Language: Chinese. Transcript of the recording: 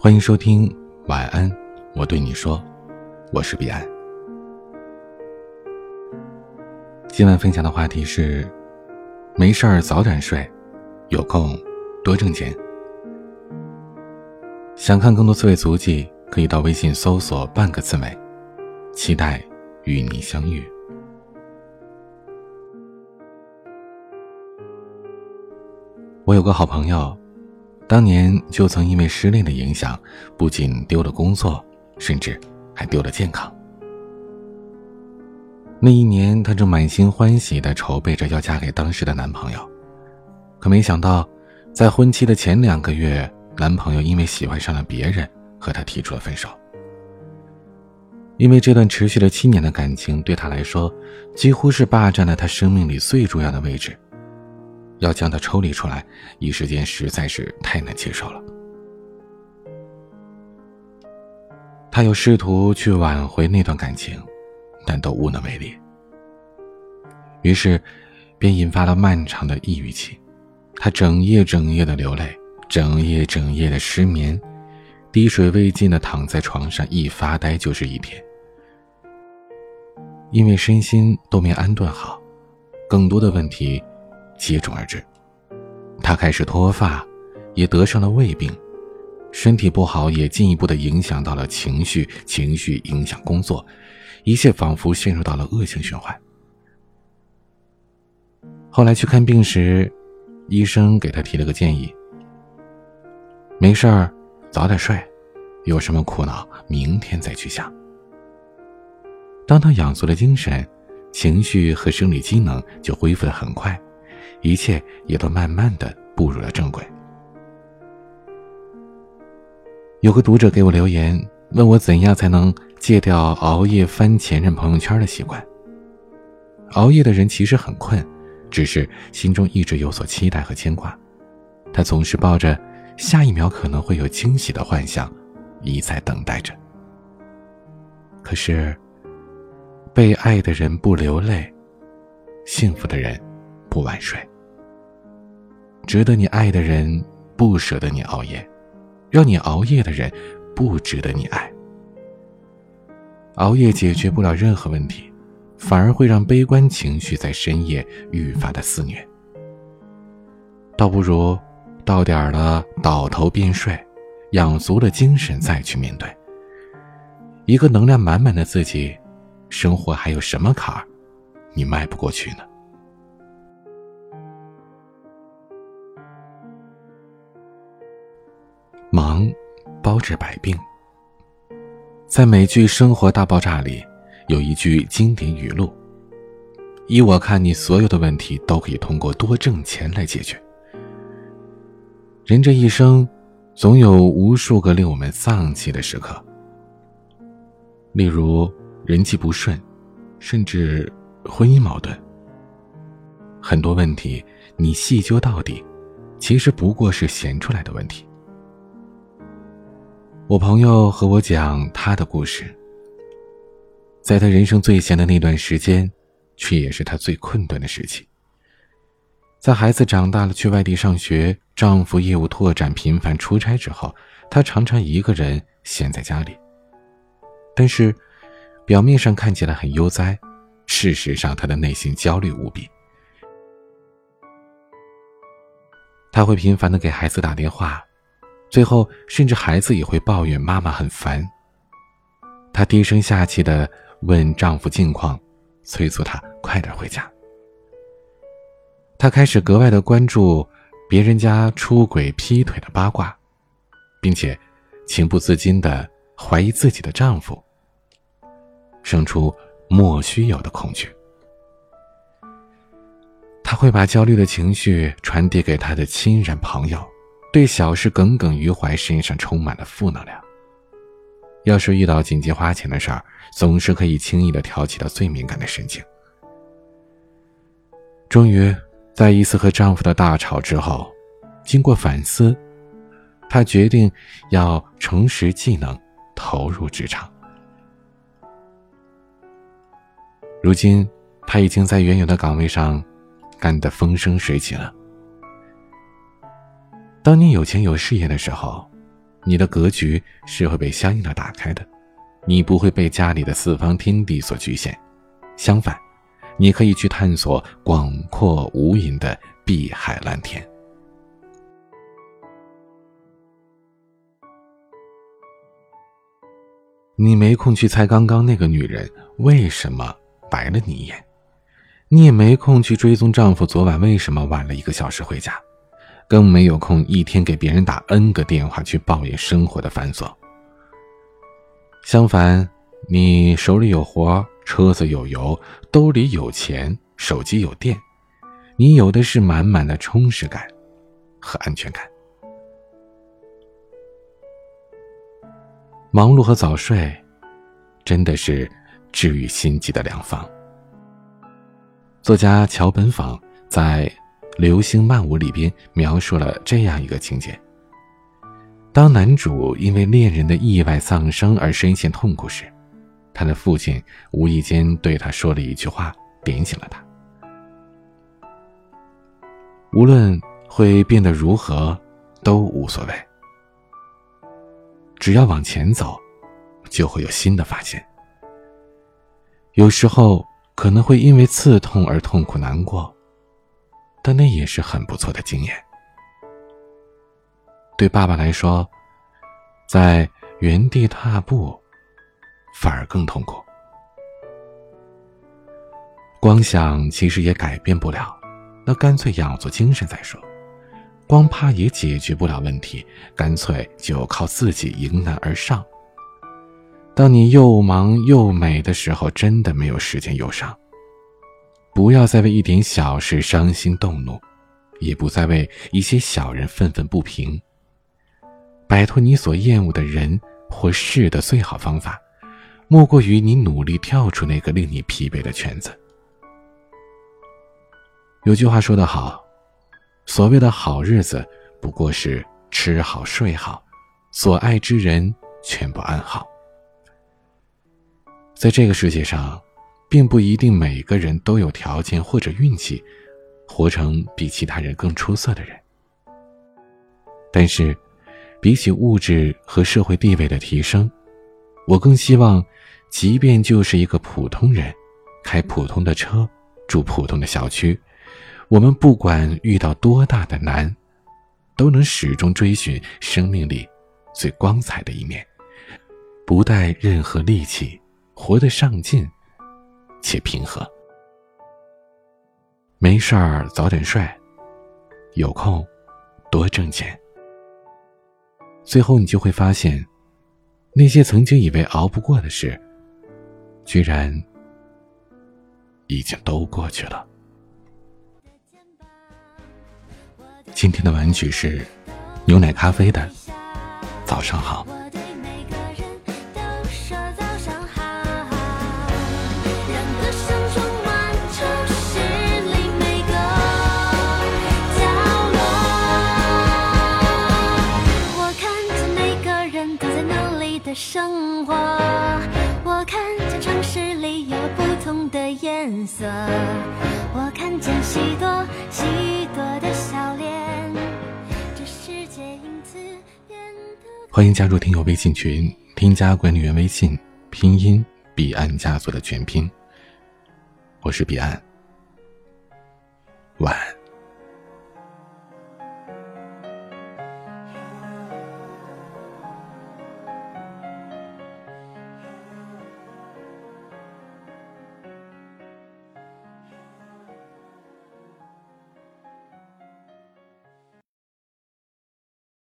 欢迎收听晚安，我对你说，我是彼岸。今晚分享的话题是：没事儿早点睡，有空多挣钱。想看更多刺猬足迹，可以到微信搜索“半个刺猬”，期待与你相遇。我有个好朋友。当年就曾因为失恋的影响，不仅丢了工作，甚至还丢了健康。那一年，她正满心欢喜的筹备着要嫁给当时的男朋友，可没想到，在婚期的前两个月，男朋友因为喜欢上了别人，和她提出了分手。因为这段持续了七年的感情，对她来说，几乎是霸占了她生命里最重要的位置。要将他抽离出来，一时间实在是太难接受了。他又试图去挽回那段感情，但都无能为力。于是，便引发了漫长的抑郁期。他整夜整夜的流泪，整夜整夜的失眠，滴水未进的躺在床上，一发呆就是一天。因为身心都没安顿好，更多的问题。接踵而至，他开始脱发，也得上了胃病，身体不好也进一步的影响到了情绪，情绪影响工作，一切仿佛陷入到了恶性循环。后来去看病时，医生给他提了个建议：没事儿，早点睡，有什么苦恼明天再去想。当他养足了精神，情绪和生理机能就恢复的很快。一切也都慢慢的步入了正轨。有个读者给我留言，问我怎样才能戒掉熬夜翻前任朋友圈的习惯。熬夜的人其实很困，只是心中一直有所期待和牵挂，他总是抱着下一秒可能会有惊喜的幻想，一再等待着。可是，被爱的人不流泪，幸福的人。不晚睡，值得你爱的人不舍得你熬夜，让你熬夜的人不值得你爱。熬夜解决不了任何问题，反而会让悲观情绪在深夜愈发的肆虐。倒不如到点了倒头便睡，养足了精神再去面对。一个能量满满的自己，生活还有什么坎儿，你迈不过去呢？包治百病。在美剧《生活大爆炸》里，有一句经典语录：“依我看，你所有的问题都可以通过多挣钱来解决。”人这一生，总有无数个令我们丧气的时刻，例如人际不顺，甚至婚姻矛盾。很多问题，你细究到底，其实不过是闲出来的问题。我朋友和我讲他的故事。在他人生最闲的那段时间，却也是他最困顿的时期。在孩子长大了去外地上学，丈夫业务拓展频繁出差之后，她常常一个人闲在家里。但是，表面上看起来很悠哉，事实上她的内心焦虑无比。她会频繁的给孩子打电话。最后，甚至孩子也会抱怨妈妈很烦。她低声下气的问丈夫近况，催促他快点回家。她开始格外的关注别人家出轨劈腿的八卦，并且情不自禁的怀疑自己的丈夫，生出莫须有的恐惧。她会把焦虑的情绪传递给她的亲人朋友。对小事耿耿于怀，身上充满了负能量。要是遇到紧急花钱的事儿，总是可以轻易的挑起到最敏感的神经。终于，在一次和丈夫的大吵之后，经过反思，她决定要重拾技能，投入职场。如今，她已经在原有的岗位上干得风生水起了。当你有钱有事业的时候，你的格局是会被相应的打开的，你不会被家里的四方天地所局限，相反，你可以去探索广阔无垠的碧海蓝天。你没空去猜刚刚那个女人为什么白了你一眼，你也没空去追踪丈夫昨晚为什么晚了一个小时回家，更没有空一天给别人打 N 个电话去抱怨生活的繁琐。相反，你手里有活，车子有油，兜里有钱，手机有电，你有的是满满的充实感和安全感。忙碌和早睡，真的是治愈心悸的良方。作家桥本坊在《流星漫舞》里边描述了这样一个情节：当男主因为恋人的意外丧生而深陷痛苦时，他的父亲无意间对他说了一句话，点醒了他。无论会变得如何，都无所谓。只要往前走，就会有新的发现。有时候可能会因为刺痛而痛苦难过，但那也是很不错的经验。对爸爸来说，在原地踏步反而更痛苦。光想其实也改变不了，那干脆养足精神再说。光怕也解决不了问题，干脆就靠自己迎难而上。当你又忙又美的时候，真的没有时间忧伤。不要再为一点小事伤心动怒，也不再为一些小人愤愤不平。摆脱你所厌恶的人或事的最好方法，莫过于你努力跳出那个令你疲惫的圈子。有句话说得好。所谓的好日子，不过是吃好睡好，所爱之人全部安好。在这个世界上，并不一定每个人都有条件或者运气，活成比其他人更出色的人。但是，比起物质和社会地位的提升，我更希望，即便就是一个普通人，开普通的车，住普通的小区。我们不管遇到多大的难，都能始终追寻生命里最光彩的一面，不带任何戾气，活得上进且平和。没事儿早点睡，有空多挣钱。最后你就会发现，那些曾经以为熬不过的事，居然已经都过去了。今天的玩具是牛奶咖啡的。早上好。许多的笑脸。欢迎加入听友微信群，添加管理员微信，拼音彼岸家族的全拼。我是彼岸，晚安。